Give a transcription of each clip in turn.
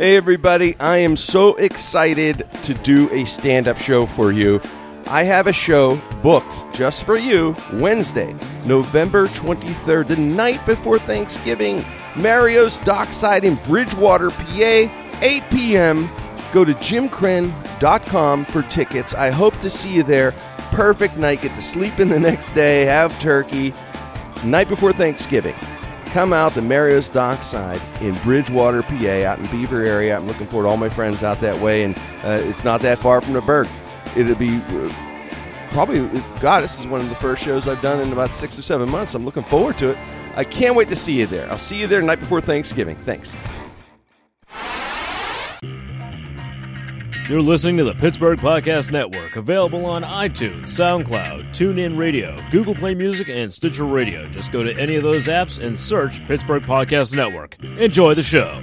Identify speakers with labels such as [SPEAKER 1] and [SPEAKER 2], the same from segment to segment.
[SPEAKER 1] Hey, everybody, I am so excited to do a stand up show for you. I have a show booked just for you Wednesday, November 23rd, the night before Thanksgiving. Mario's Dockside in Bridgewater, PA, 8 p.m. Go to jimkrenn.com for tickets. I hope to see you there. Perfect night. Get to sleep in the next day, have turkey. Night before Thanksgiving. Come out to Mario's Dockside in Bridgewater, PA, out in Beaver area. I'm looking forward to all my friends out that way, and uh, it's not that far from the Burgh. It'll be uh, probably, God, this is one of the first shows I've done in about six or seven months. I'm looking forward to it. I can't wait to see you there. I'll see you there night before Thanksgiving. Thanks.
[SPEAKER 2] You're listening to the Pittsburgh Podcast Network, available on iTunes, SoundCloud, TuneIn Radio, Google Play Music, and Stitcher Radio. Just go to any of those apps and search Pittsburgh Podcast Network. Enjoy the show.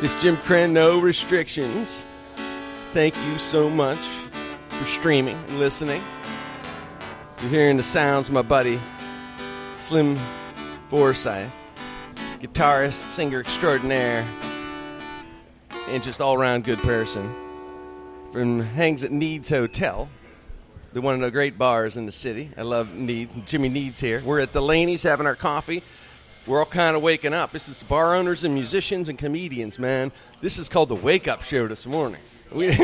[SPEAKER 1] It's Jim Krenn, no restrictions. Thank you so much for streaming and listening. You're hearing the sounds of my buddy Slim Forsyth, guitarist, singer extraordinaire, and just all around good person. From hangs at Nied's Hotel, the one of the great bars in the city. I love Nied's. Jimmy Nied's here. We're at Delanie's having our coffee. We're all kind of waking up. This is bar owners and musicians and comedians, man. This is called the Wake Up Show this morning. We,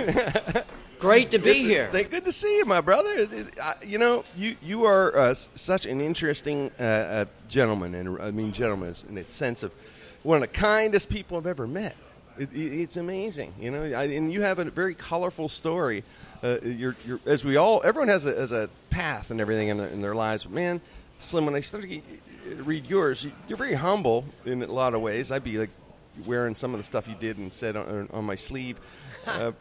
[SPEAKER 3] Great to be
[SPEAKER 1] Listen,
[SPEAKER 3] here.
[SPEAKER 1] Thank, good to see you, my brother. It- it- I- you know, you you are uh, such an interesting uh, uh, gentleman, and I mean gentleman in the sense of one of the kindest people I've ever met. It, it, it's amazing, you know, I, and you have a very colorful story. Uh, you're, you're, as we all, everyone has a, has a path and everything in, their- in their lives. But man, Slim, when I started to get- read yours, you- you're very humble in a lot of ways. I'd be like wearing some of the stuff you did and said on, on my sleeve. Uh,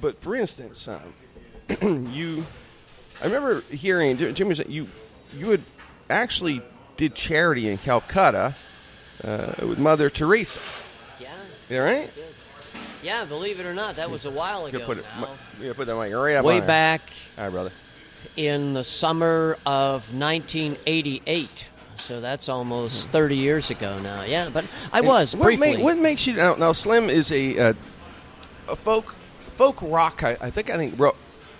[SPEAKER 1] but for instance, um, you, I remember hearing Jim- Jimmy said you, you had actually did charity in Calcutta uh, with Mother Teresa.
[SPEAKER 3] Yeah,
[SPEAKER 1] You all right?
[SPEAKER 3] yeah. Believe it or not, that was a while
[SPEAKER 1] You
[SPEAKER 3] ago
[SPEAKER 1] put it,
[SPEAKER 3] now.
[SPEAKER 1] you put that mic right up
[SPEAKER 3] Way
[SPEAKER 1] on
[SPEAKER 3] back
[SPEAKER 1] All right, brother.
[SPEAKER 3] in the summer of 1988. So that's almost 30 years ago now. Yeah, but I was
[SPEAKER 1] what
[SPEAKER 3] briefly.
[SPEAKER 1] ma- what makes you now, now? Slim is a uh, a folk folk rock. I, I think I think ro-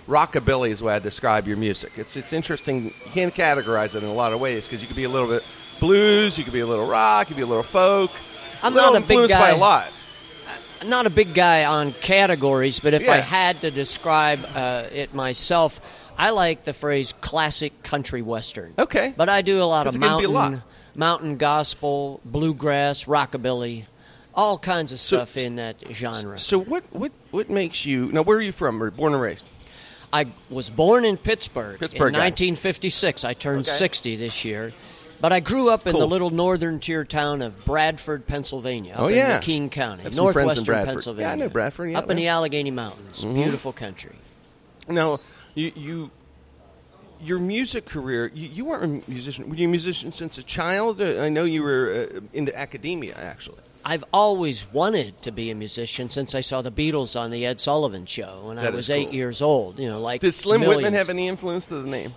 [SPEAKER 1] rockabilly is the way I describe your music. It's it's interesting. You can't categorize it in a lot of ways because you could be a little bit blues, you could be a little rock, you could be a little folk.
[SPEAKER 3] I'm
[SPEAKER 1] little
[SPEAKER 3] not a big
[SPEAKER 1] influenced by
[SPEAKER 3] guy.
[SPEAKER 1] a lot.
[SPEAKER 3] not a big guy on categories, but if I had to describe uh, it myself, I like the phrase classic country western.
[SPEAKER 1] Okay.
[SPEAKER 3] But I do a lot of
[SPEAKER 1] it can be a
[SPEAKER 3] mountain,
[SPEAKER 1] lot.
[SPEAKER 3] mountain gospel, bluegrass, rockabilly, all kinds of
[SPEAKER 1] So-
[SPEAKER 3] stuff in that genre.
[SPEAKER 1] So what what what makes you now? Where are you from? Or born and raised?
[SPEAKER 3] I was born in Pittsburgh,
[SPEAKER 1] Pittsburgh
[SPEAKER 3] in
[SPEAKER 1] guy.
[SPEAKER 3] 1956. I turned
[SPEAKER 1] Okay.
[SPEAKER 3] 60 this year. But I grew up in
[SPEAKER 1] Cool.
[SPEAKER 3] the little northern tier town of Bradford, Pennsylvania, up
[SPEAKER 1] Oh,
[SPEAKER 3] in
[SPEAKER 1] yeah.
[SPEAKER 3] McKean County,
[SPEAKER 1] in
[SPEAKER 3] northwestern. Pennsylvania.
[SPEAKER 1] Yeah, I know Bradford, yeah,
[SPEAKER 3] up in the Allegheny Mountains, beautiful country.
[SPEAKER 1] Now you you. Your music career, you, you weren't a musician. Were you a musician since a child? Uh, I know you were uh, into academia, actually.
[SPEAKER 3] I've always wanted to be a musician since I saw the Beatles on the Ed Sullivan Show when I
[SPEAKER 1] That is
[SPEAKER 3] was eight years old. You know, like
[SPEAKER 1] Did Slim
[SPEAKER 3] millions.
[SPEAKER 1] Whitman have any influence to the name?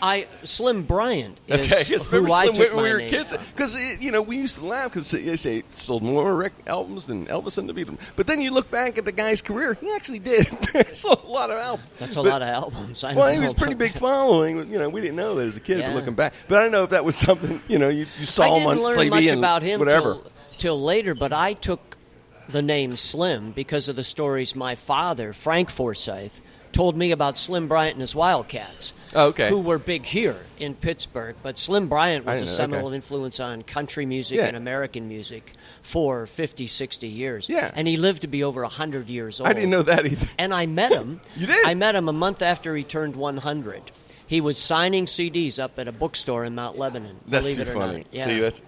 [SPEAKER 3] I Slim Bryant is
[SPEAKER 1] Okay, yes,
[SPEAKER 3] who
[SPEAKER 1] remember
[SPEAKER 3] I
[SPEAKER 1] Slim
[SPEAKER 3] took
[SPEAKER 1] Whitman
[SPEAKER 3] my
[SPEAKER 1] when we were
[SPEAKER 3] name
[SPEAKER 1] kids? Because uh, you know we used to laugh because they say sold more rec- albums than Elvis and the Beatles. But then you look back at the guy's career; he actually did sold a lot of albums.
[SPEAKER 3] That's a
[SPEAKER 1] But-
[SPEAKER 3] lot of albums. I
[SPEAKER 1] Well, he was pretty big
[SPEAKER 3] that.
[SPEAKER 1] following. You know, we didn't know that as a kid,
[SPEAKER 3] Yeah.
[SPEAKER 1] but looking back. But I don't know if that was something you know you, you saw
[SPEAKER 3] I
[SPEAKER 1] him
[SPEAKER 3] didn't
[SPEAKER 1] on
[SPEAKER 3] learn
[SPEAKER 1] TV
[SPEAKER 3] much
[SPEAKER 1] and
[SPEAKER 3] about him
[SPEAKER 1] whatever.
[SPEAKER 3] Till, till later, but I took the name Slim because of the stories my father, Frank Forsyth, told me about Slim Bryant and his Wildcats.
[SPEAKER 1] Oh, okay.
[SPEAKER 3] Who were big here in Pittsburgh, but Slim Bryant was a seminal
[SPEAKER 1] okay.
[SPEAKER 3] influence on country music
[SPEAKER 1] Yeah.
[SPEAKER 3] and American music for 50, 60 years.
[SPEAKER 1] Yeah.
[SPEAKER 3] And he lived to be over 100 years old.
[SPEAKER 1] I didn't know that either.
[SPEAKER 3] And I met him.
[SPEAKER 1] You did?
[SPEAKER 3] I met him a month after he turned 100. He was signing CDs up at a bookstore in Mount Lebanon.
[SPEAKER 1] That's
[SPEAKER 3] believe
[SPEAKER 1] too
[SPEAKER 3] it or
[SPEAKER 1] funny.
[SPEAKER 3] Not. Yeah.
[SPEAKER 1] See, that's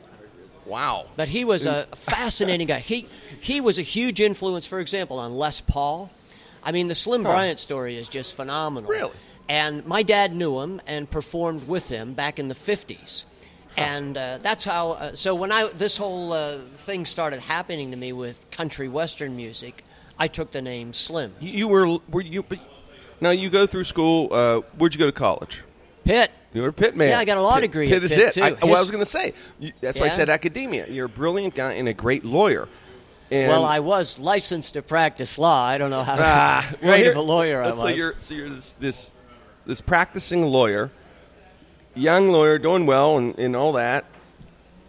[SPEAKER 1] wow.
[SPEAKER 3] But he was a fascinating guy. He he was a huge influence, for example, on Les Paul. I mean, the Slim
[SPEAKER 1] Huh.
[SPEAKER 3] Bryant story is just phenomenal.
[SPEAKER 1] Really?
[SPEAKER 3] And my dad knew him and performed with him back in the fifties. And uh, that's how. Uh, so when I this whole uh, thing started happening to me with country western music, I took the name Slim.
[SPEAKER 1] You, you were were you but Now you go through school. Uh, where'd you go to college?
[SPEAKER 3] Pitt.
[SPEAKER 1] You were a Pitt man.
[SPEAKER 3] Yeah, I got a law
[SPEAKER 1] Pitt,
[SPEAKER 3] degree
[SPEAKER 1] Pitt
[SPEAKER 3] at
[SPEAKER 1] is
[SPEAKER 3] Pitt,
[SPEAKER 1] it.
[SPEAKER 3] too.
[SPEAKER 1] I, well, I was going to say you, that's why I said academia. You're a brilliant guy and a great lawyer. And,
[SPEAKER 3] well, I was licensed to practice law. I don't know how
[SPEAKER 1] Ah, well,
[SPEAKER 3] great
[SPEAKER 1] here-
[SPEAKER 3] of a lawyer I was.
[SPEAKER 1] So you're so you're this this, this practicing lawyer, young lawyer, doing well and, and all that,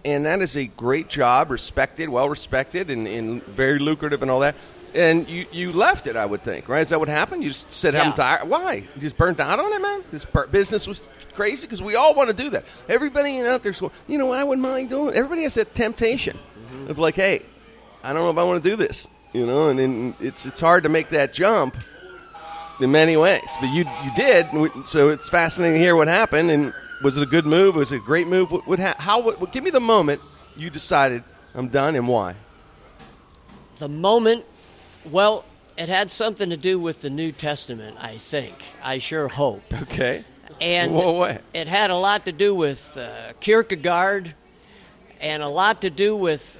[SPEAKER 1] and that is a great job, respected, well respected, and, and very lucrative and all that. And you, you left it, I would think, right? Is that what happened? You just said, "I'm tired." Why? You just burnt out on it, man. This business was crazy because we all want to do that. Everybody out there's going, you know what? I wouldn't mind doing. it." Everybody has that temptation
[SPEAKER 3] Mm-hmm.
[SPEAKER 1] of like, hey, I don't know if I want to do this, you know, and, then it's it's hard to make that jump in many ways. But you you did, so it's fascinating to hear what happened. And was it a good move? Was it a great move? What, what ha- how? What- give me the moment you decided I'm done and why.
[SPEAKER 3] the moment, well, it had something to do with the New Testament, I think. I sure hope.
[SPEAKER 1] Okay.
[SPEAKER 3] And
[SPEAKER 1] What
[SPEAKER 3] it had a lot to do with uh, Kierkegaard and a lot to do with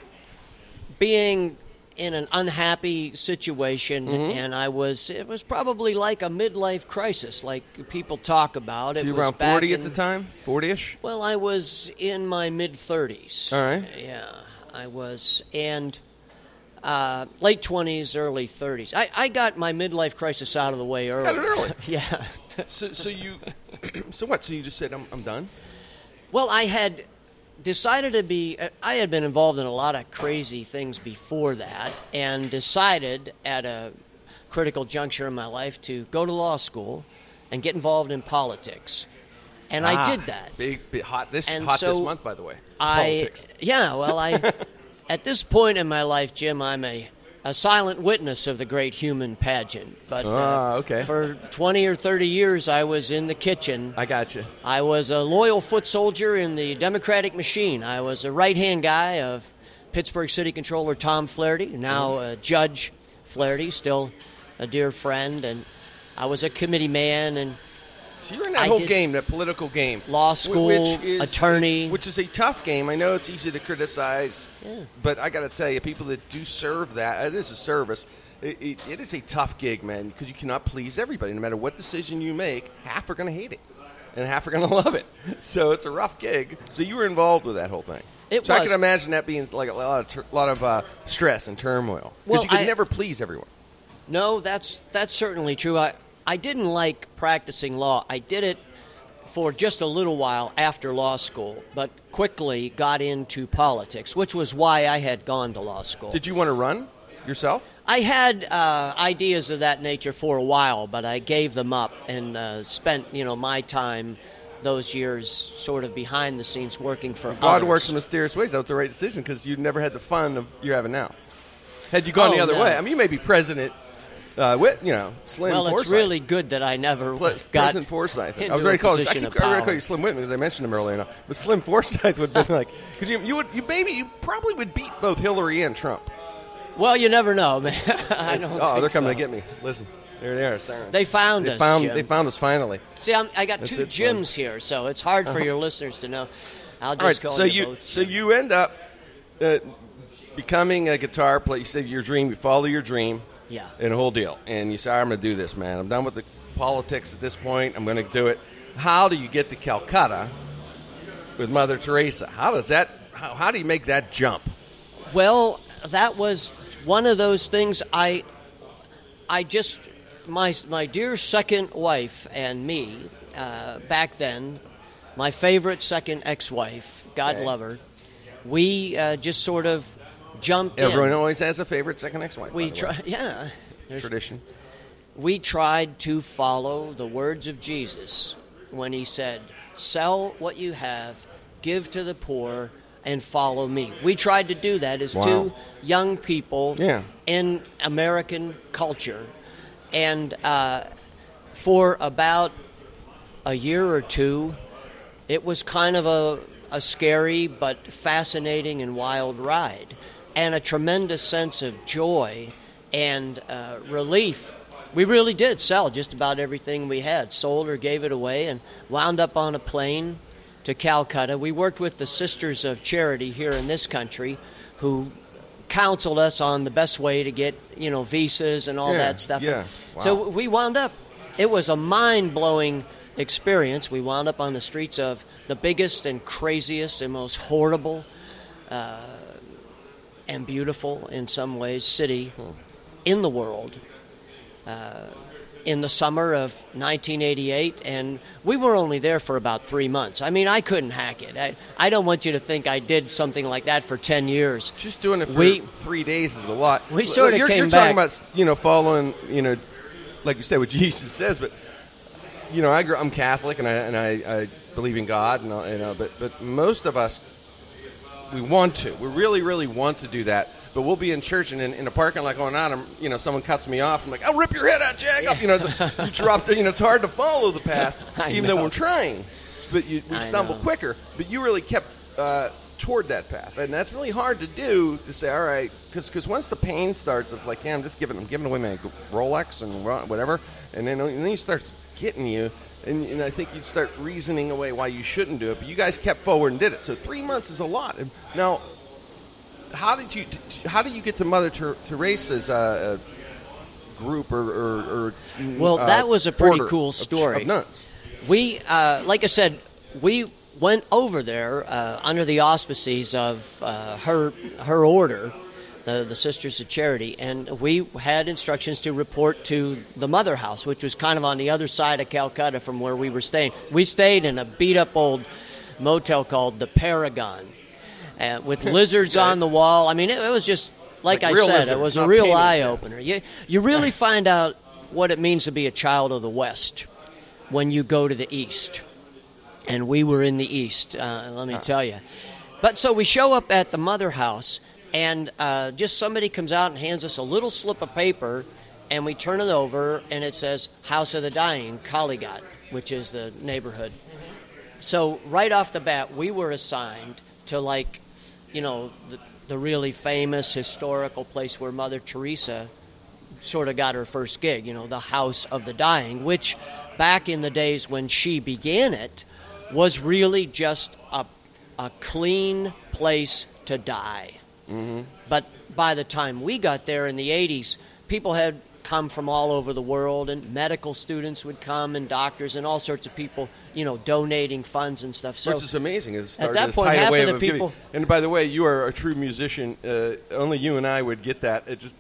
[SPEAKER 3] being in an unhappy situation
[SPEAKER 1] Mm-hmm.
[SPEAKER 3] and I was it was probably like a midlife crisis like people talk about
[SPEAKER 1] So
[SPEAKER 3] it
[SPEAKER 1] you
[SPEAKER 3] was
[SPEAKER 1] were around
[SPEAKER 3] back
[SPEAKER 1] 40 at the time? 40ish?
[SPEAKER 3] Well, I was in my mid 30s.
[SPEAKER 1] All right.
[SPEAKER 3] Yeah, I was and uh, late 20s, early 30s. I, I got my midlife crisis out of the way early.
[SPEAKER 1] Got it early.
[SPEAKER 3] yeah.
[SPEAKER 1] So, so you, so what? So you just said I'm, I'm done?
[SPEAKER 3] Well, I had decided to be. uh, I had been involved in a lot of crazy things before that, and decided at a critical juncture in my life to go to law school and get involved in politics. And I
[SPEAKER 1] Ah,
[SPEAKER 3] did that.
[SPEAKER 1] Big, big hot this
[SPEAKER 3] And
[SPEAKER 1] hot this month, by the way.
[SPEAKER 3] I
[SPEAKER 1] Politics.
[SPEAKER 3] yeah. Well, I at this point in my life, Jim, I'm a a silent witness of the great human pageant. But uh,
[SPEAKER 1] Ah, okay.
[SPEAKER 3] for 20 or 30 years, I was in the kitchen.
[SPEAKER 1] I got you.
[SPEAKER 3] I was a loyal foot soldier in the Democratic machine. I was a right hand guy of Pittsburgh City Controller Tom Flaherty, now uh, Judge Flaherty, still a dear friend. And I was a committee man and
[SPEAKER 1] So you're in that
[SPEAKER 3] I
[SPEAKER 1] whole game, that political game.
[SPEAKER 3] Law school, attorney.
[SPEAKER 1] Which is a tough game. I know it's easy to criticize,
[SPEAKER 3] Yeah.
[SPEAKER 1] but I got to tell you, people that do serve that, it is a service. It, it, it is a tough gig, man, because you cannot please everybody. No matter what decision you make, half are going to hate it, and half are going to love it. So it's a rough gig. So you were involved with that whole thing.
[SPEAKER 3] It
[SPEAKER 1] so I can imagine that being like a lot of tur- lot of uh, stress and turmoil because
[SPEAKER 3] Well,
[SPEAKER 1] you could
[SPEAKER 3] I-
[SPEAKER 1] never please everyone.
[SPEAKER 3] No, that's that's certainly true. I I didn't like practicing law. I did it for just a little while after law school, but quickly got into politics, which was why I had gone to law school.
[SPEAKER 1] Did you want to run yourself?
[SPEAKER 3] I had uh, ideas of that nature for a while, but I gave them up and uh, spent you know my time those years sort of behind the scenes working for
[SPEAKER 1] God
[SPEAKER 3] others.
[SPEAKER 1] works in mysterious ways. That was the right decision because you never had the fun of you're having now. Had you gone
[SPEAKER 3] Oh,
[SPEAKER 1] the other
[SPEAKER 3] no.
[SPEAKER 1] way, I mean, you may be president uh, with you know Slim
[SPEAKER 3] well, it's really good that I never
[SPEAKER 1] Ple-
[SPEAKER 3] got
[SPEAKER 1] Forsyth. I was ready
[SPEAKER 3] a
[SPEAKER 1] to call. I keep I already call you Slim Whitman because I mentioned him earlier. Now. But Slim Forsyth would be like because you you would you maybe you probably would beat both Hillary and Trump.
[SPEAKER 3] Well, you never know, man. I don't.
[SPEAKER 1] oh, they're coming
[SPEAKER 3] so.
[SPEAKER 1] to get me. Listen, there they are. Sirens.
[SPEAKER 3] They found
[SPEAKER 1] They
[SPEAKER 3] us.
[SPEAKER 1] found
[SPEAKER 3] Jim.
[SPEAKER 1] they found us finally.
[SPEAKER 3] See, I'm, I got
[SPEAKER 1] That's
[SPEAKER 3] two
[SPEAKER 1] it,
[SPEAKER 3] gyms here, so it's hard for your listeners to know. I'll just
[SPEAKER 1] All right,
[SPEAKER 3] go
[SPEAKER 1] so you
[SPEAKER 3] both.
[SPEAKER 1] so you end up uh, becoming a guitar player. You said your dream. You follow your dream.
[SPEAKER 3] Yeah.
[SPEAKER 1] And the whole deal. And you say, I'm going to do this, man. I'm done with the politics at this point. I'm going to do it. How do you get to Calcutta with Mother Teresa? How does that? How, how do you make that jump?
[SPEAKER 3] Well, that was one of those things. I, I just my my dear second wife and me uh, back then, my favorite second ex-wife, God
[SPEAKER 1] Okay.
[SPEAKER 3] love her. We uh, just sort of jumped
[SPEAKER 1] Everyone
[SPEAKER 3] in.
[SPEAKER 1] always has a favorite second ex-wife.
[SPEAKER 3] We
[SPEAKER 1] by the way.
[SPEAKER 3] try, yeah.
[SPEAKER 1] Tradition.
[SPEAKER 3] we tried to follow the words of Jesus when he said, Sell what you have, give to the poor, and follow me. We tried to do that as
[SPEAKER 1] Wow.
[SPEAKER 3] two young people
[SPEAKER 1] Yeah.
[SPEAKER 3] in American culture. And uh, for about a year or two, it was kind of a, a scary but fascinating and wild ride, and a tremendous sense of joy and uh, relief. We really did sell just about everything we had, sold or gave it away, and wound up on a plane to Calcutta. We worked with the Sisters of Charity here in this country, who counseled us on the best way to get you know visas and all
[SPEAKER 1] Yeah,
[SPEAKER 3] that stuff.
[SPEAKER 1] yeah.
[SPEAKER 3] So we wound up it was a mind blowing experience. We wound up on the streets of the biggest and craziest and most horrible uh, and beautiful, in some ways, city in the world. Uh, in the summer of 1988, and we were only there for about three months. I mean, I couldn't hack it. I, I don't want you to think I did something like that for 10 years.
[SPEAKER 1] Just doing it for
[SPEAKER 3] We-
[SPEAKER 1] three days is a lot.
[SPEAKER 3] We sorta
[SPEAKER 1] you're,
[SPEAKER 3] came
[SPEAKER 1] you're
[SPEAKER 3] back-
[SPEAKER 1] talking about you know following you know, like you said what Jesus says, but you know I grew, I'm Catholic and I and I, I believe in God and you know, but but most of us we want to, we really really want to do that. But we'll be in church and in, in a parking lot going on, and you know, someone cuts me off. I'm like, "I'll rip your head out, Jack!" Up, you know, it's- you drop. You know, it's hard to follow the path, even
[SPEAKER 3] know.
[SPEAKER 1] though we're trying. But you, we
[SPEAKER 3] I
[SPEAKER 1] stumble
[SPEAKER 3] know.
[SPEAKER 1] quicker. But you really kept uh, toward that path, and that's really hard to do. To say, all right, because once the pain starts of like, yeah, I'm just giving, I'm giving away my Rolex and whatever, and then and then he starts getting you. And, and I think you'd start reasoning away why you shouldn't do it, but you guys kept forward and did it. So three months is a lot. Now, how did you how did you get to Mother Teresa's uh, uh, group or, or, or
[SPEAKER 3] Well,
[SPEAKER 1] uh,
[SPEAKER 3] that was a pretty cool
[SPEAKER 1] of-
[SPEAKER 3] story.
[SPEAKER 1] of nuns?
[SPEAKER 3] We, uh, like I said, we went over there uh, under the auspices of uh, her her order, the, the Sisters of Charity, and we had instructions to report to the Mother House, which was kind of on the other side of Calcutta from where we were staying. We stayed in a beat up old motel called the Paragon, uh, with lizards on the wall. I mean, it, it was just like,
[SPEAKER 1] Like
[SPEAKER 3] I said,
[SPEAKER 1] lizards,
[SPEAKER 3] it was a real eye opener. You you really find out what it means to be a child of the West when you go to the East. And we were in the East, uh, let me tell you. But so we show up at the mother house, and uh, just somebody comes out and hands us a little slip of paper, and we turn it over, and it says House of the Dying, Kalighat, which is the neighborhood. So right off the bat, we were assigned to like, you know, the, the really famous historical place where Mother Teresa sort of got her first gig, you know, the House of the Dying, which back in the days when she began it was really just a, a clean place to die. Mm-hmm. But by the time we got there in the 80s, people had come from all over the world, and medical students would come, and doctors, and all sorts of people, you know, donating funds and stuff. So
[SPEAKER 1] Which is amazing. It's
[SPEAKER 3] at that point, half of the
[SPEAKER 1] giving.
[SPEAKER 3] people-
[SPEAKER 1] And by the way, you are a true musician. Uh, only you and I would get that. It just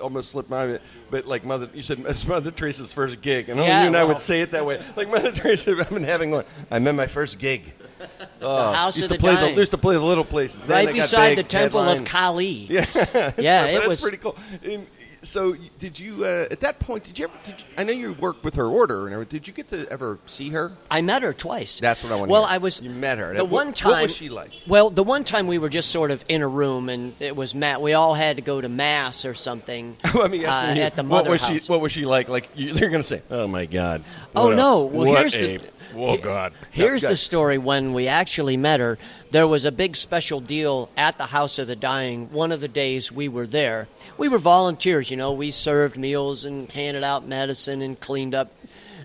[SPEAKER 1] almost slipped my mind. But like Mother, you said it's Mother Teresa's first gig, and only
[SPEAKER 3] Yeah,
[SPEAKER 1] you and I would say it that way. Like Mother Teresa, I've been having one. I met my first gig. Oh,
[SPEAKER 3] House
[SPEAKER 1] used
[SPEAKER 3] of
[SPEAKER 1] to
[SPEAKER 3] the
[SPEAKER 1] play
[SPEAKER 3] Dying.
[SPEAKER 1] used to play the little places. Then
[SPEAKER 3] right beside
[SPEAKER 1] big
[SPEAKER 3] the Temple
[SPEAKER 1] headlines.
[SPEAKER 3] of Kali.
[SPEAKER 1] Yeah,
[SPEAKER 3] Yeah, it was-
[SPEAKER 1] pretty cool. And so, did you uh, at that point? Did you ever? Did you, I know you worked with her order and everything. Did you get to ever see her?
[SPEAKER 3] I met her twice.
[SPEAKER 1] That's what I want to
[SPEAKER 3] Well,
[SPEAKER 1] hear.
[SPEAKER 3] I was.
[SPEAKER 1] You met her.
[SPEAKER 3] The
[SPEAKER 1] What-
[SPEAKER 3] one
[SPEAKER 1] what
[SPEAKER 3] time.
[SPEAKER 1] was she like?
[SPEAKER 3] Well, the one time we were just sort of in a room, and it was Matt. We all had to go to mass or something.
[SPEAKER 1] Let me ask
[SPEAKER 3] uh,
[SPEAKER 1] you,
[SPEAKER 3] at the
[SPEAKER 1] what was
[SPEAKER 3] house.
[SPEAKER 1] she? What was she like? Like you, they're going to say, "Oh my God."
[SPEAKER 3] Oh,
[SPEAKER 1] What a-
[SPEAKER 3] no. Well,
[SPEAKER 1] what
[SPEAKER 3] here's
[SPEAKER 1] a-
[SPEAKER 3] the-
[SPEAKER 1] Oh God.
[SPEAKER 3] Here's the story when we actually met her. There was a big special deal at the House of the Dying one of the days we were there. We were volunteers, you know, we served meals and handed out medicine and cleaned up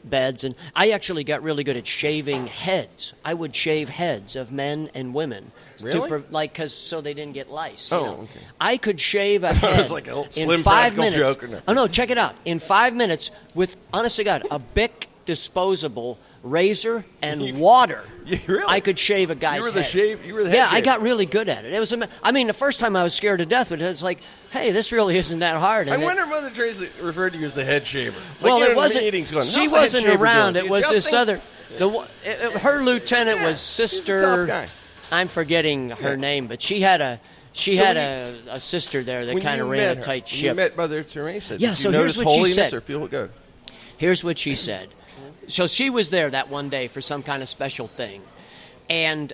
[SPEAKER 3] beds. And I actually got really good at shaving heads. I would shave heads of men and women.
[SPEAKER 1] Really?
[SPEAKER 3] pro- like, because so they didn't get lice. you
[SPEAKER 1] Oh,
[SPEAKER 3] know.
[SPEAKER 1] okay.
[SPEAKER 3] I could shave a head
[SPEAKER 1] was like a
[SPEAKER 3] in
[SPEAKER 1] slim
[SPEAKER 3] five minutes.
[SPEAKER 1] joke no.
[SPEAKER 3] Oh no, check it out. In five minutes, with honest to God, a Bic disposable razor and water,
[SPEAKER 1] You- really?
[SPEAKER 3] I could shave a guy's
[SPEAKER 1] You were the
[SPEAKER 3] head.
[SPEAKER 1] shave- you were the
[SPEAKER 3] yeah,
[SPEAKER 1] head
[SPEAKER 3] I got really good at it. It was. I mean, the first time I was scared to death, but it's like, hey, this really isn't that hard.
[SPEAKER 1] I
[SPEAKER 3] And it-
[SPEAKER 1] wonder if Mother Teresa referred to you as the head shaver. Like,
[SPEAKER 3] well,
[SPEAKER 1] you
[SPEAKER 3] it wasn't.
[SPEAKER 1] Going,
[SPEAKER 3] she
[SPEAKER 1] "How's the head
[SPEAKER 3] wasn't around. It was this
[SPEAKER 1] adjusting?"
[SPEAKER 3] other. The it- it- her lieutenant
[SPEAKER 1] Yeah,
[SPEAKER 3] was sister. I'm forgetting her
[SPEAKER 1] Yeah.
[SPEAKER 3] name, but she had a she
[SPEAKER 1] So
[SPEAKER 3] had a, a sister there that kind of ran a tight ship.
[SPEAKER 1] You met Mother Teresa.
[SPEAKER 3] Yeah, so
[SPEAKER 1] you
[SPEAKER 3] here's
[SPEAKER 1] notice
[SPEAKER 3] what she said.
[SPEAKER 1] or feel good?
[SPEAKER 3] Here's what she said. So she was there that one day for some kind of special thing. And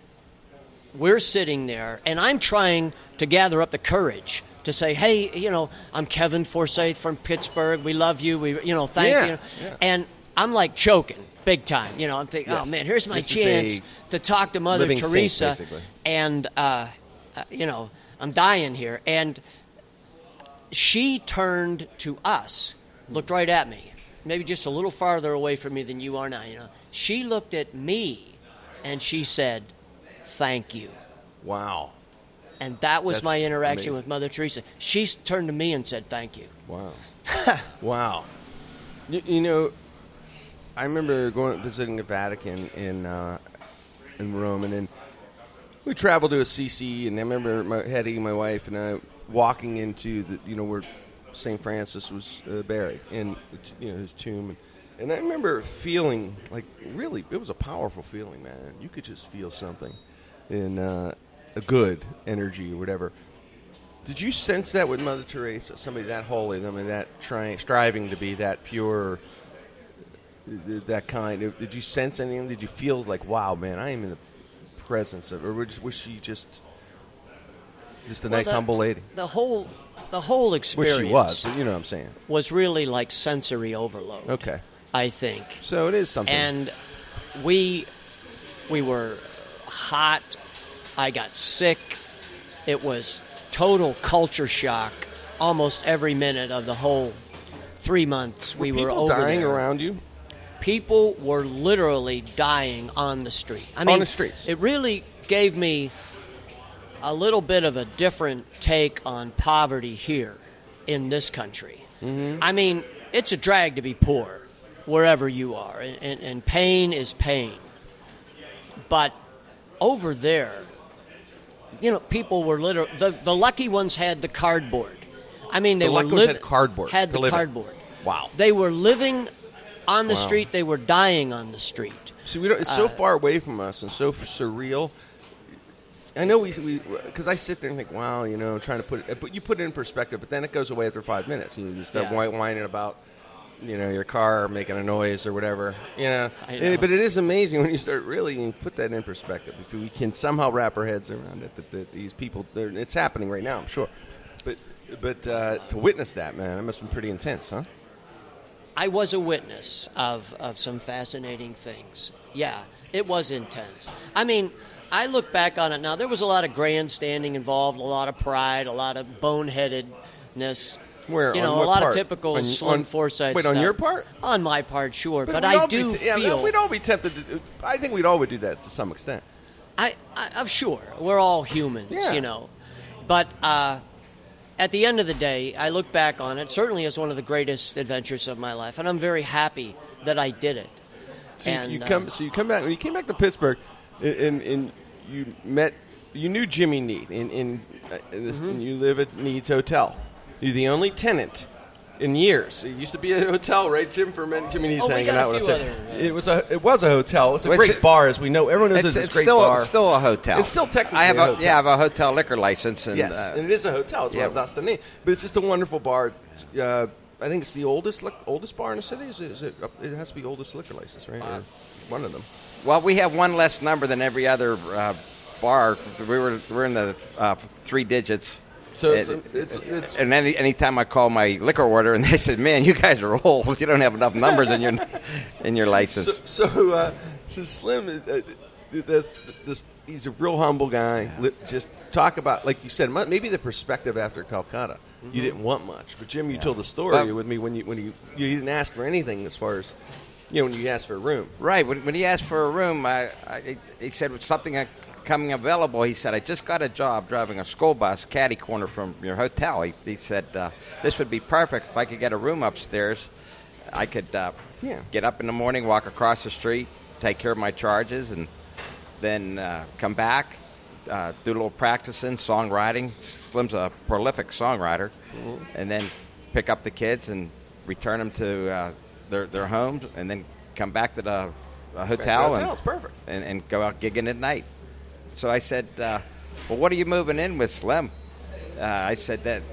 [SPEAKER 3] we're sitting there, and I'm trying to gather up the courage to say, hey, you know, I'm Kevin Forsyth from Pittsburgh. We love you. We, you know, thank
[SPEAKER 1] Yeah,
[SPEAKER 3] you.
[SPEAKER 1] yeah.
[SPEAKER 3] And I'm like choking big time. You know, I'm thinking,
[SPEAKER 1] Yes.
[SPEAKER 3] oh, man, here's my
[SPEAKER 1] This
[SPEAKER 3] chance to talk to Mother
[SPEAKER 1] saint,
[SPEAKER 3] Teresa.
[SPEAKER 1] basically.
[SPEAKER 3] and, uh, uh, you know, I'm dying here. And she turned to us, looked right at me, maybe just a little farther away from me than you are now. You know, she looked at me, and she said, "Thank you."
[SPEAKER 1] Wow.
[SPEAKER 3] And that was
[SPEAKER 1] That's
[SPEAKER 3] my interaction
[SPEAKER 1] amazing.
[SPEAKER 3] with Mother Teresa. She turned to me and said, "Thank you."
[SPEAKER 1] Wow. wow. You, you know, I remember going visiting the Vatican in uh, in Rome, and then we traveled to Assisi, and I remember my, Hetty, my wife, and I walking into the you know where Saint Francis was uh, buried, and you know his tomb. And, I remember feeling like really, it was a powerful feeling, man. You could just feel something in uh, a good energy or whatever. Did you sense that with Mother Teresa, somebody that holy, I mean, that trying, striving to be that pure, that kind? Did you sense anything? Did you feel like, wow, man, I am in the presence of, or was she just just a
[SPEAKER 3] Well,
[SPEAKER 1] nice,
[SPEAKER 3] the-
[SPEAKER 1] humble lady?
[SPEAKER 3] The whole the whole experience.
[SPEAKER 1] Which she was, but you know what I'm saying.
[SPEAKER 3] was really like sensory overload.
[SPEAKER 1] Okay,
[SPEAKER 3] I think.
[SPEAKER 1] so it is something.
[SPEAKER 3] and we we were hot. I got sick. It was total culture shock. Almost every minute of the whole three months we were
[SPEAKER 1] people
[SPEAKER 3] over
[SPEAKER 1] dying
[SPEAKER 3] there.
[SPEAKER 1] around you.
[SPEAKER 3] People were literally dying on the street. I mean, on
[SPEAKER 1] the streets.
[SPEAKER 3] It really gave me a little bit of a different take on poverty here in this country.
[SPEAKER 1] Mm-hmm.
[SPEAKER 3] I mean, it's a drag to be poor wherever you are, and, and, pain is pain. But over there, you know, people were literally the, the lucky ones had the cardboard. I mean, they
[SPEAKER 1] The
[SPEAKER 3] were
[SPEAKER 1] lucky ones
[SPEAKER 3] liv-
[SPEAKER 1] had cardboard
[SPEAKER 3] Had the
[SPEAKER 1] live in.
[SPEAKER 3] cardboard.
[SPEAKER 1] Wow.
[SPEAKER 3] They were living on the
[SPEAKER 1] Wow.
[SPEAKER 3] street. They were dying on the street.
[SPEAKER 1] See, we don't, it's so
[SPEAKER 3] Uh,
[SPEAKER 1] far away from us and so surreal. I know we because I sit there and think, wow, you know, trying to put it, but you put it in perspective, but then it goes away after five minutes, and you start
[SPEAKER 3] Yeah.
[SPEAKER 1] whining about, you know, your car making a noise or whatever, you know. And- but it is amazing when you start really and put that in perspective. If we can somehow wrap our heads around it, that, that these people, it's happening right now, I'm sure. But but uh, to witness that, man, it must have been pretty intense, huh?
[SPEAKER 3] I was a witness of, of some fascinating things. Yeah, it was intense. I mean, I look back on it now. There was a lot of grandstanding involved, a lot of pride, a lot of boneheadedness.
[SPEAKER 1] Where
[SPEAKER 3] you
[SPEAKER 1] on
[SPEAKER 3] know, a lot
[SPEAKER 1] part?
[SPEAKER 3] of typical
[SPEAKER 1] On-
[SPEAKER 3] Slim
[SPEAKER 1] on-. Wait, on your part?
[SPEAKER 3] On my part, sure, but,
[SPEAKER 1] we'd
[SPEAKER 3] I do
[SPEAKER 1] t- yeah,
[SPEAKER 3] feel.
[SPEAKER 1] we'd all be tempted. To, I think we'd all would do that to some extent.
[SPEAKER 3] I, I, I'm sure we're all humans,
[SPEAKER 1] Yeah.
[SPEAKER 3] you know, but uh, at the end of the day, I look back on it certainly as one of the greatest adventures of my life, and I'm very happy that I did it.
[SPEAKER 1] So you-
[SPEAKER 3] and
[SPEAKER 1] you
[SPEAKER 3] uh,
[SPEAKER 1] come. So you come back when you came back to Pittsburgh, and, and you met. You knew Jimmy Nied, and, and, uh, and this,
[SPEAKER 3] Mm-hmm.
[SPEAKER 1] and you live at Nied's Hotel. You're the only tenant in years. It used to be a hotel, right, Jim? For many, Jimmy Nied's
[SPEAKER 3] Oh, we
[SPEAKER 1] hanging out with us.
[SPEAKER 3] other, uh,
[SPEAKER 1] it was a. It was a hotel. It's a
[SPEAKER 4] Which
[SPEAKER 1] great
[SPEAKER 4] it-
[SPEAKER 1] bar, as we know. Everyone knows
[SPEAKER 4] It's,
[SPEAKER 1] it's, a
[SPEAKER 4] it's
[SPEAKER 1] great
[SPEAKER 4] still
[SPEAKER 1] bar.
[SPEAKER 4] it's still a hotel.
[SPEAKER 1] It's still technically
[SPEAKER 4] I have
[SPEAKER 1] a
[SPEAKER 4] a,
[SPEAKER 1] hotel.
[SPEAKER 4] yeah, I have a hotel liquor license and
[SPEAKER 1] yes,
[SPEAKER 4] uh,
[SPEAKER 1] and it is a hotel. It's
[SPEAKER 4] yeah.
[SPEAKER 1] well, that's the name. But it's just a wonderful bar. Uh, I think it's the oldest lic- oldest bar in the city. Is it? Is it, it has to be oldest liquor license, right? Or one of them.
[SPEAKER 4] Well, we have one less number than every other uh, bar. We were we're in the uh, three digits.
[SPEAKER 1] So it's,
[SPEAKER 4] And-
[SPEAKER 1] it's, it's
[SPEAKER 4] and any anytime I call my liquor order, and they said, "Man, you guys are old. You don't have enough numbers in your in your license."
[SPEAKER 1] So, so, uh, so Slim, uh, that's this. He's a real humble guy. Li- Just talk about, like you said, maybe the perspective after Calcutta. You didn't want much, but Jim, you told the story
[SPEAKER 4] Well-
[SPEAKER 1] with me when you when you you didn't ask for anything as far as you know when you asked for a room.
[SPEAKER 4] Right. When, when he asked for a room, I, I, he said "With something coming available. He said, I just got a job driving a school bus caddy corner from your hotel. He, he said, uh, This would be perfect if I could get a room upstairs. I could uh,
[SPEAKER 1] Yeah.
[SPEAKER 4] get up in the morning, walk across the street, take care of my charges, and then uh, come back, uh, do a little practicing, songwriting. Slim's a prolific songwriter. And then pick up the kids and return them to uh, their, their homes, and then come back to the uh, hotel,
[SPEAKER 1] hotel,
[SPEAKER 4] and,
[SPEAKER 1] perfect.
[SPEAKER 4] And, and go out gigging at night. So I said, uh, "Well, what are you moving in with, Slim?" Uh, I said that.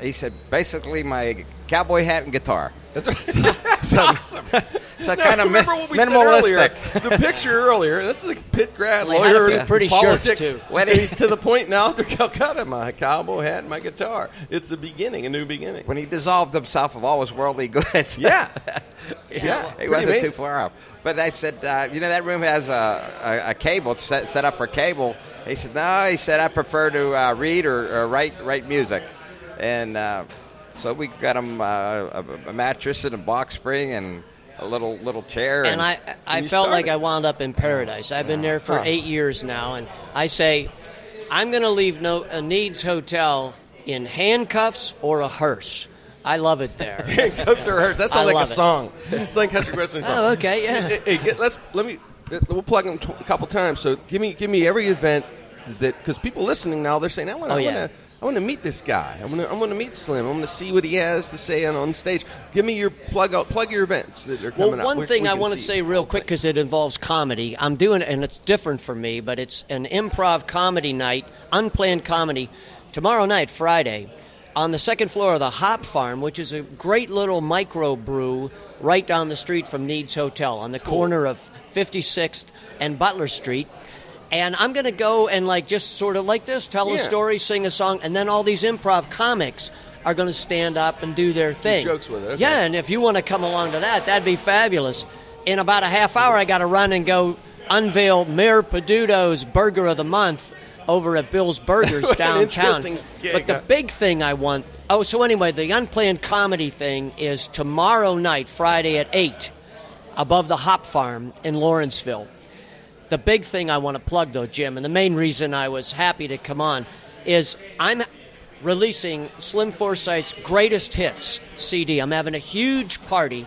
[SPEAKER 4] He said, "Basically, my cowboy hat and guitar."
[SPEAKER 1] That's right.
[SPEAKER 4] So, so kind of
[SPEAKER 1] remember what we said earlier, the picture earlier. This is a Pitt grad
[SPEAKER 3] Well, he had a
[SPEAKER 1] lawyer,
[SPEAKER 3] pretty
[SPEAKER 1] politics.
[SPEAKER 3] too.
[SPEAKER 1] When he's to the point now after Calcutta, my cowboy hat, and my guitar. It's a beginning, a new beginning.
[SPEAKER 4] when he dissolved himself of all his worldly goods.
[SPEAKER 1] Yeah,
[SPEAKER 4] yeah, he wasn't
[SPEAKER 1] amazing.
[SPEAKER 4] too far off. But I said, uh, you know, that room has a, a, a cable set, set up for cable. He said, no. He said, I prefer to uh, read or, or write write music, and uh, so we got him uh, a, a mattress and a box spring and a little little chair.
[SPEAKER 3] and I, I
[SPEAKER 1] you
[SPEAKER 3] felt like. I wound up in paradise. I've been there for
[SPEAKER 1] Huh.
[SPEAKER 3] eight years now, and I say, I'm going to leave no, a Nied's Hotel in handcuffs or a hearse. I love it there.
[SPEAKER 1] Ghosts or Hurts. That
[SPEAKER 3] I
[SPEAKER 1] sounds like a
[SPEAKER 3] love it.
[SPEAKER 1] song. It's like country western song.
[SPEAKER 3] Oh, okay, yeah.
[SPEAKER 1] Hey, hey, let's let me. We'll plug them a couple times. So give me give me every event that because people listening now they're saying I want
[SPEAKER 3] Oh, yeah.
[SPEAKER 1] I want to meet this guy. I want to I want to meet Slim. I want to see what he has to say on, on stage. Give me your plug out plug your events that are
[SPEAKER 3] Well,
[SPEAKER 1] coming up.
[SPEAKER 3] one thing
[SPEAKER 1] we
[SPEAKER 3] I want to say real quick because it involves comedy. I'm doing it, and it's different for me, but it's an improv comedy night, unplanned comedy, tomorrow night, Friday, on the second floor of the Hop Farm, which is a great little micro brew right down the street from Nied's Hotel on the corner of 56th and Butler Street. And I'm going to go and like just sort of like this, tell a story, sing a song, and then all these improv comics are going to stand up and do their thing.
[SPEAKER 1] jokes with it, okay.
[SPEAKER 3] Yeah, and if you want to come along to that, that'd be fabulous. In about a half hour, I got to run and go unveil Mayor Peduto's Burger of the Month over at Bill's Burgers downtown. But the big thing I want. Oh, so anyway, the unplanned comedy thing is tomorrow night, Friday at eight, above the Hop Farm in Lawrenceville. The big thing I want to plug, though, Jim, and the main reason I was happy to come on is I'm releasing Slim Forsyth's Greatest Hits CD. I'm having a huge party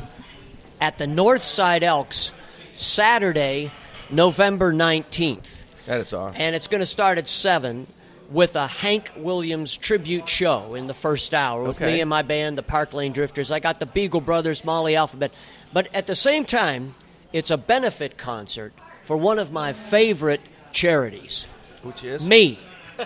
[SPEAKER 3] at the Northside Elks Saturday, November 19th.
[SPEAKER 1] That is awesome.
[SPEAKER 3] And it's going to start at 7 with a Hank Williams tribute show in the first hour with
[SPEAKER 1] Okay.
[SPEAKER 3] me and my band, the Park Lane Drifters. I got the Beagle Brothers, Molly Alphabet. But at the same time, it's a benefit concert for one of my favorite charities
[SPEAKER 1] Which is
[SPEAKER 3] me.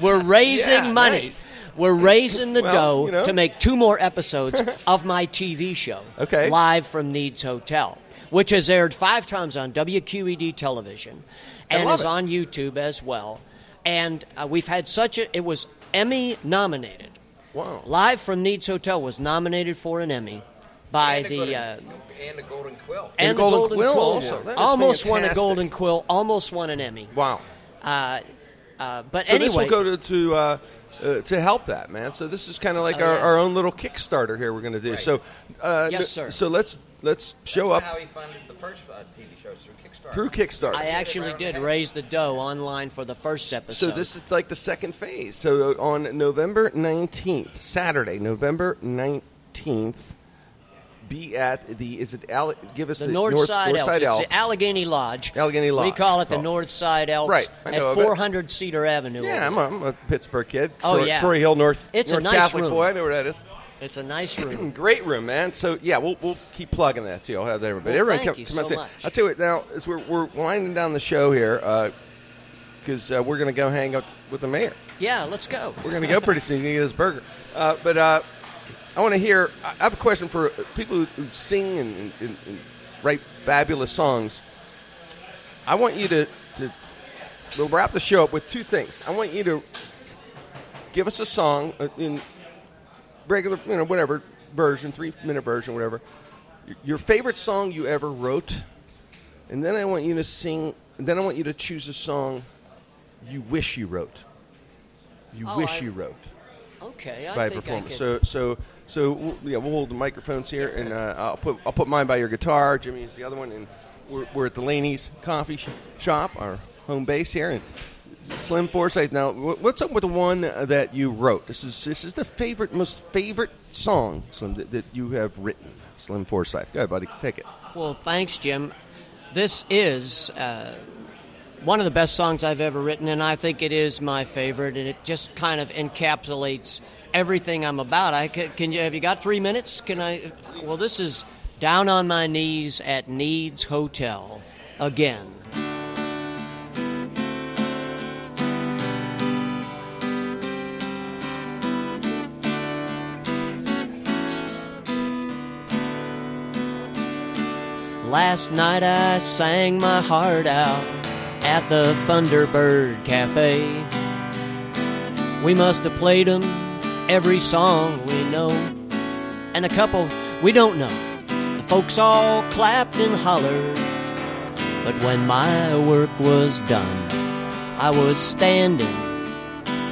[SPEAKER 3] We're raising
[SPEAKER 1] Yeah,
[SPEAKER 3] money.
[SPEAKER 1] nice.
[SPEAKER 3] We're raising the
[SPEAKER 1] Well,
[SPEAKER 3] dough
[SPEAKER 1] you know.
[SPEAKER 3] to make two more episodes of my TV show.
[SPEAKER 1] Okay.
[SPEAKER 3] Live from Nied's Hotel, which has aired five times on WQED television and is
[SPEAKER 1] it.
[SPEAKER 3] on YouTube as well. And uh, we've had such a, it was Emmy nominated.
[SPEAKER 1] Wow.
[SPEAKER 3] Live from Nied's Hotel was nominated for an Emmy by
[SPEAKER 4] And a
[SPEAKER 3] the.
[SPEAKER 4] golden-
[SPEAKER 3] Uh,
[SPEAKER 4] and the Golden Quill.
[SPEAKER 3] and,
[SPEAKER 1] And
[SPEAKER 3] the
[SPEAKER 1] Golden
[SPEAKER 3] Golden
[SPEAKER 1] Quill
[SPEAKER 3] Quill,
[SPEAKER 1] also. That is
[SPEAKER 3] almost won a. Golden Quill, almost won an Emmy.
[SPEAKER 1] Wow.
[SPEAKER 3] Uh, uh, but
[SPEAKER 1] So
[SPEAKER 3] anyway,
[SPEAKER 1] this will go to to, uh, uh, to help that man. So this is kind of like
[SPEAKER 3] Oh,
[SPEAKER 1] our,
[SPEAKER 3] yeah.
[SPEAKER 1] our own little Kickstarter here. We're going to do. So uh,
[SPEAKER 3] Yes, sir.
[SPEAKER 1] So let's let's show
[SPEAKER 4] That's
[SPEAKER 1] up
[SPEAKER 4] how he funded the first uh, TV shows through Kickstarter.
[SPEAKER 1] through Kickstarter.
[SPEAKER 3] I actually did raise the dough online for the first episode.
[SPEAKER 1] So this is like the second phase. So on November 19th, Saturday, November 19th, be at the is it Ale- give us
[SPEAKER 3] the,
[SPEAKER 1] the,
[SPEAKER 3] North, Side Elks.
[SPEAKER 1] Side
[SPEAKER 3] It's
[SPEAKER 1] Elks.
[SPEAKER 3] the Allegheny Lodge.
[SPEAKER 1] Allegheny Lodge.
[SPEAKER 3] We call it the
[SPEAKER 1] called.
[SPEAKER 3] North Side Elks
[SPEAKER 1] Right,
[SPEAKER 3] at
[SPEAKER 1] know of it.
[SPEAKER 3] 400 Cedar Avenue.
[SPEAKER 1] yeah, I'm a, I'm a Pittsburgh kid.
[SPEAKER 3] Oh,
[SPEAKER 1] Troy,
[SPEAKER 3] yeah.
[SPEAKER 1] Troy Hill North.
[SPEAKER 3] It's a nice
[SPEAKER 1] Catholic
[SPEAKER 3] room.
[SPEAKER 1] boy. I know where that is.
[SPEAKER 3] It's a nice room.
[SPEAKER 1] Great room, man. So yeah, we'll we'll keep plugging that too. I'll have that. everybody.
[SPEAKER 3] Well,
[SPEAKER 1] everyone
[SPEAKER 3] thank
[SPEAKER 1] come,
[SPEAKER 3] you
[SPEAKER 1] come
[SPEAKER 3] so much.
[SPEAKER 1] I'll tell you what. Now as we're we're winding down the show here, because uh, we're going to go hang out with the mayor.
[SPEAKER 3] yeah, let's go.
[SPEAKER 1] We're going to go pretty soon. He's gonna get his burger. Uh, but uh, I want to hear. I I have a question for people who, sing and, and, and, write fabulous songs. I want you to, to we'll wrap the show up with two things. I want you to give us a song uh, in regular, you know, whatever version, three minute version, whatever. Your- favorite song you ever wrote, and then I want you to sing. Then I want you to choose a song you wish you wrote. You
[SPEAKER 3] Oh,
[SPEAKER 1] wish
[SPEAKER 3] I-
[SPEAKER 1] you wrote
[SPEAKER 3] Okay, I
[SPEAKER 1] by
[SPEAKER 3] I
[SPEAKER 1] performance.
[SPEAKER 3] could.
[SPEAKER 1] So, so, so we'll, yeah, we'll hold the microphones here, and uh, I'll put I'll put mine by your guitar. Jimmy's the other one, and we're, we're at the Laney's Coffee sh- Shop, our home base here, and Slim Forsyth. Now, wh- what's up with the one that you wrote? This is this is the favorite, most favorite song, Slim, that, that you have written. Slim Forsyth. Go ahead, buddy, take it.
[SPEAKER 3] Well, thanks, Jim. This is uh, one of the best songs I've ever written, and I think it is my favorite, and it just kind of encapsulates everything I'm about. I can, can you have you got three minutes? Can I? Well, this is down on my knees at Nied's Hotel again. Last night I sang my heart out at the Thunderbird Cafe. We must have played 'em every song we know, and a couple we don't know. The folks all clapped and hollered, but when my work was done, I was standing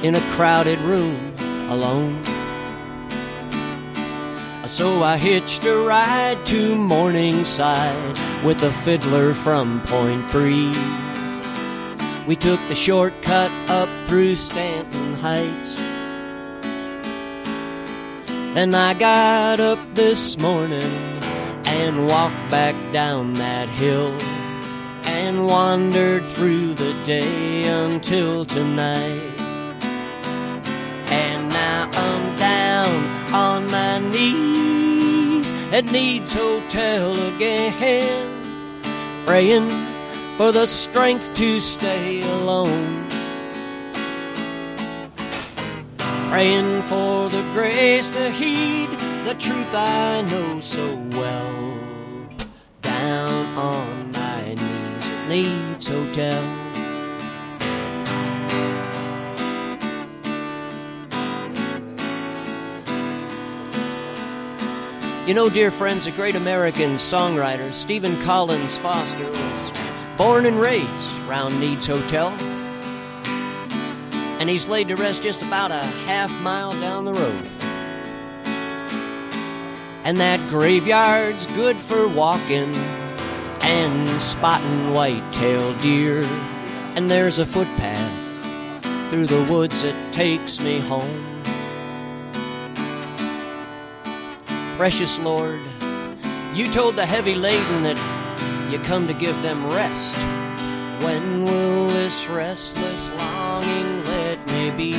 [SPEAKER 3] in a crowded room alone. So I hitched a ride to Morningside with a fiddler from Point Breeze. We took the shortcut up through Stanton Heights And I got up this morning and walked back down that hill and wandered through the day until tonight. And now I'm down on my knees at Nied's Hotel again, praying for the strength to stay alone. Praying for the grace to heed the truth I know so well. Down on my knees at Nied's Hotel. You know, dear friends, a great American songwriter, Stephen Collins Foster, was born and raised round Nied's Hotel. And he's laid to rest just about a half mile down the road. And that graveyard's good for walking and spotting white-tailed deer. And there's a footpath through the woods that takes me home. Precious Lord, you told the heavy laden that you come to give them rest. When will this restless longing be?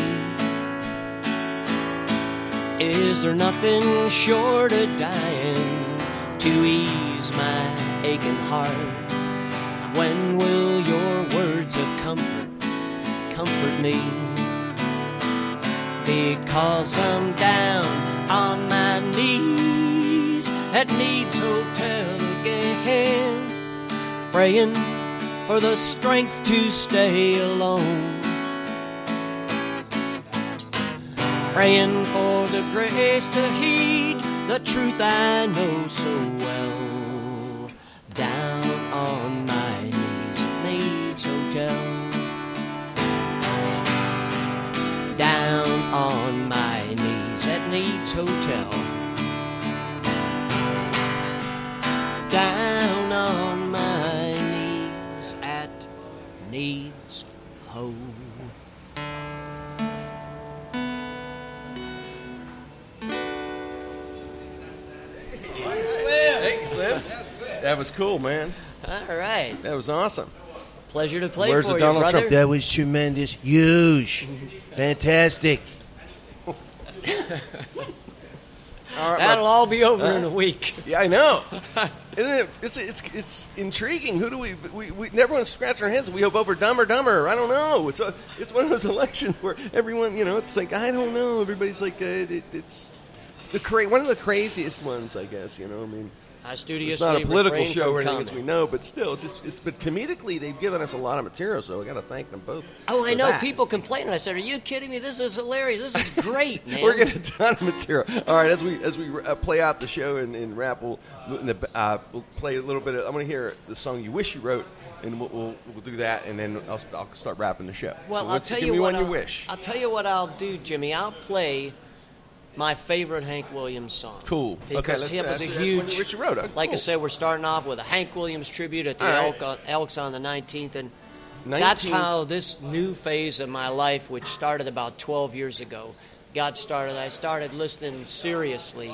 [SPEAKER 3] Is there nothing short of dying to ease my aching heart? When will your words of comfort comfort me? Because I'm down on my knees at Nied's Hotel again, praying for the strength to stay alone. Praying for the grace to heed the truth I know so well. Down on my knees at Nied's Hotel. Down on my knees at Nied's Hotel. Down on my knees at
[SPEAKER 1] Nied's That was cool, man.
[SPEAKER 3] All right.
[SPEAKER 1] That was awesome.
[SPEAKER 3] Pleasure to play
[SPEAKER 1] Where's
[SPEAKER 3] for
[SPEAKER 1] the
[SPEAKER 3] you,
[SPEAKER 1] Donald
[SPEAKER 3] brother.
[SPEAKER 1] Trump? That was tremendous, huge, fantastic. all right,
[SPEAKER 3] That'll
[SPEAKER 1] my-
[SPEAKER 3] all be over in a week.
[SPEAKER 1] yeah, I know. Isn't it, it's, it's it's intriguing. Who do we, we, we everyone's scratching their heads. We hope over dumb or dumber. I don't know. It's a, it's one of those elections where everyone, you know, it's like I don't know. Everybody's like, uh, it, it's, it's the cra- one of the craziest ones, I guess. You know, I mean.
[SPEAKER 3] I
[SPEAKER 1] It's not a political show or anything, as we know, but still, it's just. It's, but comedically, they've given us a lot of material, so we got to thank them both.
[SPEAKER 3] Oh, I know.
[SPEAKER 1] that.
[SPEAKER 3] People complain. I said, "Are you kidding me? This is hilarious. This is great, man."
[SPEAKER 1] We're getting a ton of material. All right, as we as we uh, play out the show and, and rap, we'll, uh, we'll play a little bit. Of, I'm going to hear the song "You Wish You Wrote," and we'll, we'll, we'll do that, and then I'll, I'll start rapping the show.
[SPEAKER 3] Well,
[SPEAKER 1] So
[SPEAKER 3] I'll tell
[SPEAKER 1] give
[SPEAKER 3] you
[SPEAKER 1] me
[SPEAKER 3] what.
[SPEAKER 1] one
[SPEAKER 3] I'll,
[SPEAKER 1] you wish.
[SPEAKER 3] I'll tell you what I'll do, Jimmy. I'll play my favorite Hank Williams song.
[SPEAKER 1] Cool.
[SPEAKER 3] Because
[SPEAKER 1] Okay, let's-
[SPEAKER 3] he was a huge.
[SPEAKER 1] you wish you wrote. Okay,
[SPEAKER 3] Like I said, we're starting off with a Hank Williams tribute at the
[SPEAKER 1] right.
[SPEAKER 3] Elk on, Elks on the 19th, and that's how this new phase of my life, which started about 12 years ago, got started. I started listening seriously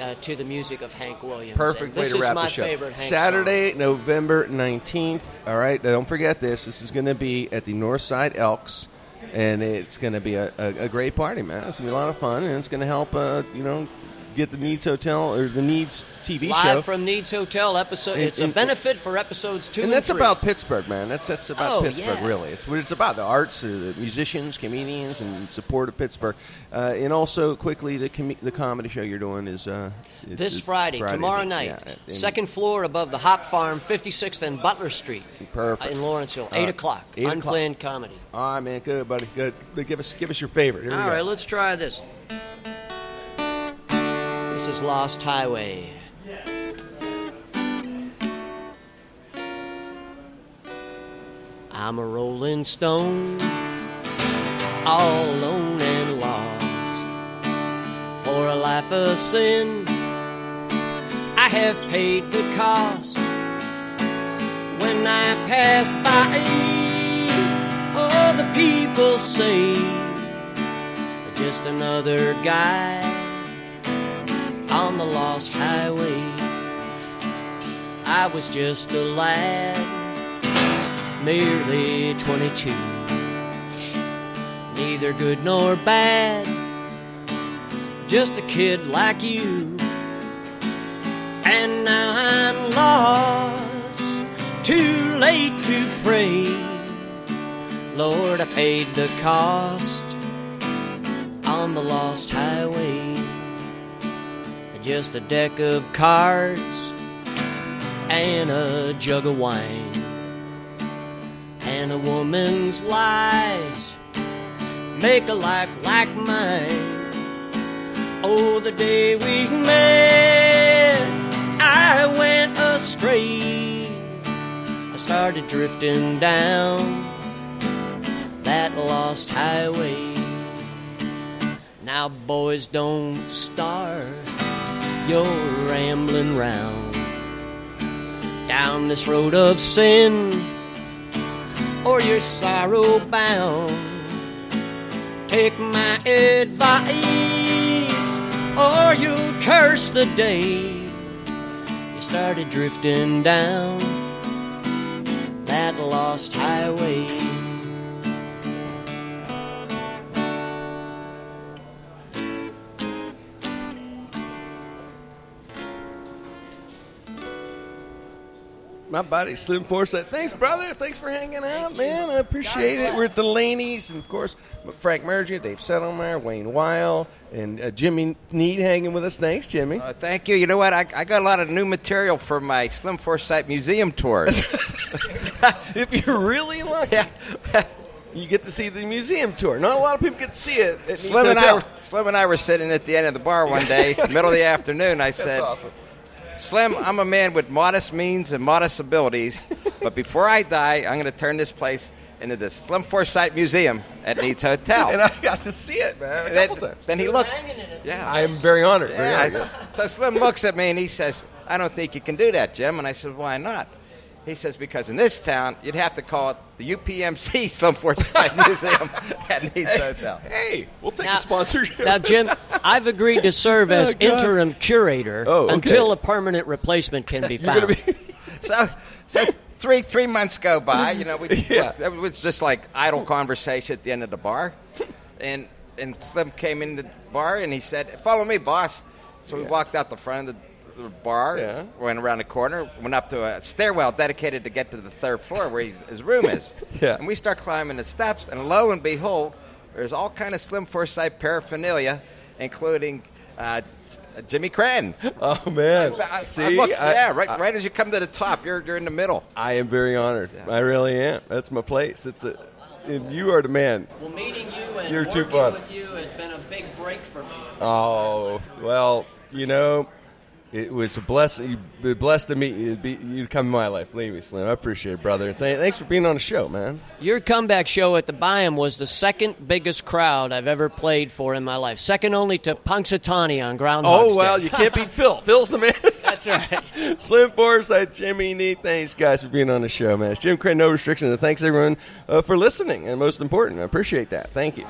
[SPEAKER 3] uh, to the music of Hank Williams.
[SPEAKER 1] Perfect way
[SPEAKER 3] this
[SPEAKER 1] to
[SPEAKER 3] is
[SPEAKER 1] wrap
[SPEAKER 3] my
[SPEAKER 1] the show.
[SPEAKER 3] favorite Hank
[SPEAKER 1] Saturday,
[SPEAKER 3] song.
[SPEAKER 1] November 19th. All right, don't forget this. This is going to be at the Northside Elks, and it's going to be a, a, a great party, man. It's going to be a lot of fun, and it's going to help, uh, you know, get the Nied's Hotel or the Nied's TV show.
[SPEAKER 3] Live
[SPEAKER 1] show.
[SPEAKER 3] from Nied's Hotel episode.
[SPEAKER 1] And-
[SPEAKER 3] It's a benefit for episodes two
[SPEAKER 1] and
[SPEAKER 3] and,
[SPEAKER 1] that's
[SPEAKER 3] three.
[SPEAKER 1] about Pittsburgh, man. That's that's about
[SPEAKER 3] Oh,
[SPEAKER 1] Pittsburgh,
[SPEAKER 3] yeah.
[SPEAKER 1] really. It's what it's about: the arts, uh, the musicians, comedians, and support of Pittsburgh. Uh, and also, quickly, the com- the comedy show you're doing is uh, is-
[SPEAKER 3] This
[SPEAKER 1] is
[SPEAKER 3] Friday, tomorrow night,
[SPEAKER 1] Yeah, and-
[SPEAKER 3] second floor above the Hop Farm, 56th and Butler Street,
[SPEAKER 1] Perfect.
[SPEAKER 3] uh, in Lawrenceville, eight
[SPEAKER 1] right.
[SPEAKER 3] o'clock.
[SPEAKER 1] Eight o'clock.
[SPEAKER 3] Unplanned comedy.
[SPEAKER 1] All right, man. Good, buddy. Good. Give us give us your favorite.
[SPEAKER 3] All
[SPEAKER 1] go.
[SPEAKER 3] right, let's try this. This Lost Highway. I'm a rolling stone, all alone and lost. For a life of sin, I have paid the cost. When I pass by, all the people say, just another guy on the lost highway. I was just a lad, merely 22. Neither good nor bad, just a kid like you. And now I'm lost, too late to pray. Lord, I paid the cost on the lost highway. Just a deck of cards and a jug of wine and a woman's lies make a life like mine. Oh, the day we met, I went astray. I started drifting down that lost highway. Now, boys, don't start your rambling round down this road of sin, or you're sorrow bound. Take my advice, or you'll curse the day you started drifting down that lost highway.
[SPEAKER 1] My buddy Slim Forsyth. Thanks, brother. Thanks for hanging out, man. I appreciate it. We're at the Delanie's, and of course, Frank Mergia, Dave Settlemeyer, Wayne Weil, and uh, Jimmy Nied hanging with us. Thanks, Jimmy.
[SPEAKER 4] Uh, thank you. You know what? I, I got a lot of new material for my Slim Forsyth Museum tour.
[SPEAKER 1] if you're really lucky. You get to see the museum tour. Not a lot of people get to see it.
[SPEAKER 4] Slim and, I were, Slim and I were sitting at the end of the bar one day, middle of the afternoon. I
[SPEAKER 1] That's
[SPEAKER 4] said,
[SPEAKER 1] awesome.
[SPEAKER 4] Slim, I'm a man with modest means and modest abilities, but before I die, I'm going to turn this place into the Slim Forsyth Museum at Nied's Hotel.
[SPEAKER 1] and I got to see it, man. A
[SPEAKER 4] then,
[SPEAKER 1] times.
[SPEAKER 4] then he looks.
[SPEAKER 3] hanging in it.
[SPEAKER 4] Yeah,
[SPEAKER 1] I am very honored. Very
[SPEAKER 4] yeah.
[SPEAKER 1] honored, yes.
[SPEAKER 4] So Slim looks at me and he says, "I don't think you can do that, Jim." And I said, "Why not?" He says, "Because in this town, you'd have to call it the UPMC Slim Forsyth Museum at Nied's Hotel."
[SPEAKER 1] Hey, we'll take
[SPEAKER 3] Now-
[SPEAKER 1] the sponsorship.
[SPEAKER 3] Now, Jim, I've agreed to serve as
[SPEAKER 1] Oh,
[SPEAKER 3] interim curator
[SPEAKER 1] Oh, okay.
[SPEAKER 3] until a permanent replacement can be found.
[SPEAKER 1] be.
[SPEAKER 4] so, so three three months go by. You know, we
[SPEAKER 1] Yeah.
[SPEAKER 4] it was just like idle conversation at the end of the bar, and and Slim came in the bar and he said, "Follow me, boss." So we
[SPEAKER 1] Yeah.
[SPEAKER 4] walked out the front of the, the bar,
[SPEAKER 1] Yeah.
[SPEAKER 4] went around the corner, went up to a stairwell dedicated to get to the third floor where he, his room is.
[SPEAKER 1] Yeah.
[SPEAKER 4] And we start climbing the steps, and lo and behold, there's all kind of Slim Forsyth paraphernalia, including. Uh, Jimmy Crane.
[SPEAKER 1] Oh man!
[SPEAKER 4] I- I
[SPEAKER 1] See,
[SPEAKER 4] look-
[SPEAKER 1] I-
[SPEAKER 4] yeah, right,
[SPEAKER 1] I-
[SPEAKER 4] right as you come to the top, you're, you're in the middle.
[SPEAKER 1] I am very honored. I really am. That's my place. It's a. And you are the man.
[SPEAKER 3] Well, meeting you and
[SPEAKER 1] You're too
[SPEAKER 3] working
[SPEAKER 1] fun.
[SPEAKER 3] with you has been a big break for me.
[SPEAKER 1] Oh well, you know, it was a blessing. You blessed to meet you. You come in my life. Believe me, Slim. I appreciate it, brother. Th- thanks for being on the show, man.
[SPEAKER 3] Your comeback show at the Byham was the second biggest crowd I've ever played for in my life, second only to Punxsutawney on Groundhog
[SPEAKER 1] Oh well,
[SPEAKER 3] Day.
[SPEAKER 1] you can't beat Phil. Phil's the man.
[SPEAKER 3] That's right.
[SPEAKER 1] Slim Forsyth, Jimmy Nied. Thanks, guys, for being on the show, man. It's Jim Crane, no restrictions, and thanks everyone uh, for listening. And most important, I appreciate that. Thank you.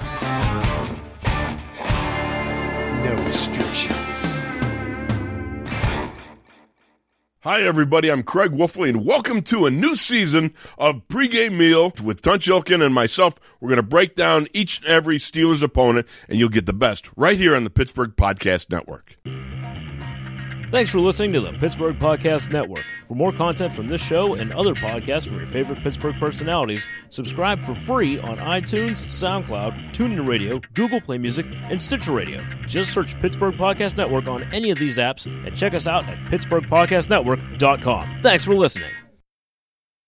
[SPEAKER 5] Hi, everybody. I'm Craig Wolfley, and welcome to a new season of Pregame Meal with Tunch Ilkin and myself. We're going to break down each and every Steelers opponent, and you'll get the best right here on the Pittsburgh Podcast Network.
[SPEAKER 2] Thanks for listening to the Pittsburgh Podcast Network. For more content from this show and other podcasts from your favorite Pittsburgh personalities, subscribe for free on iTunes, SoundCloud, TuneIn Radio, Google Play Music, and Stitcher Radio. Just search Pittsburgh Podcast Network on any of these apps and check us out at pittsburghpodcastnetwork.com. Thanks for listening.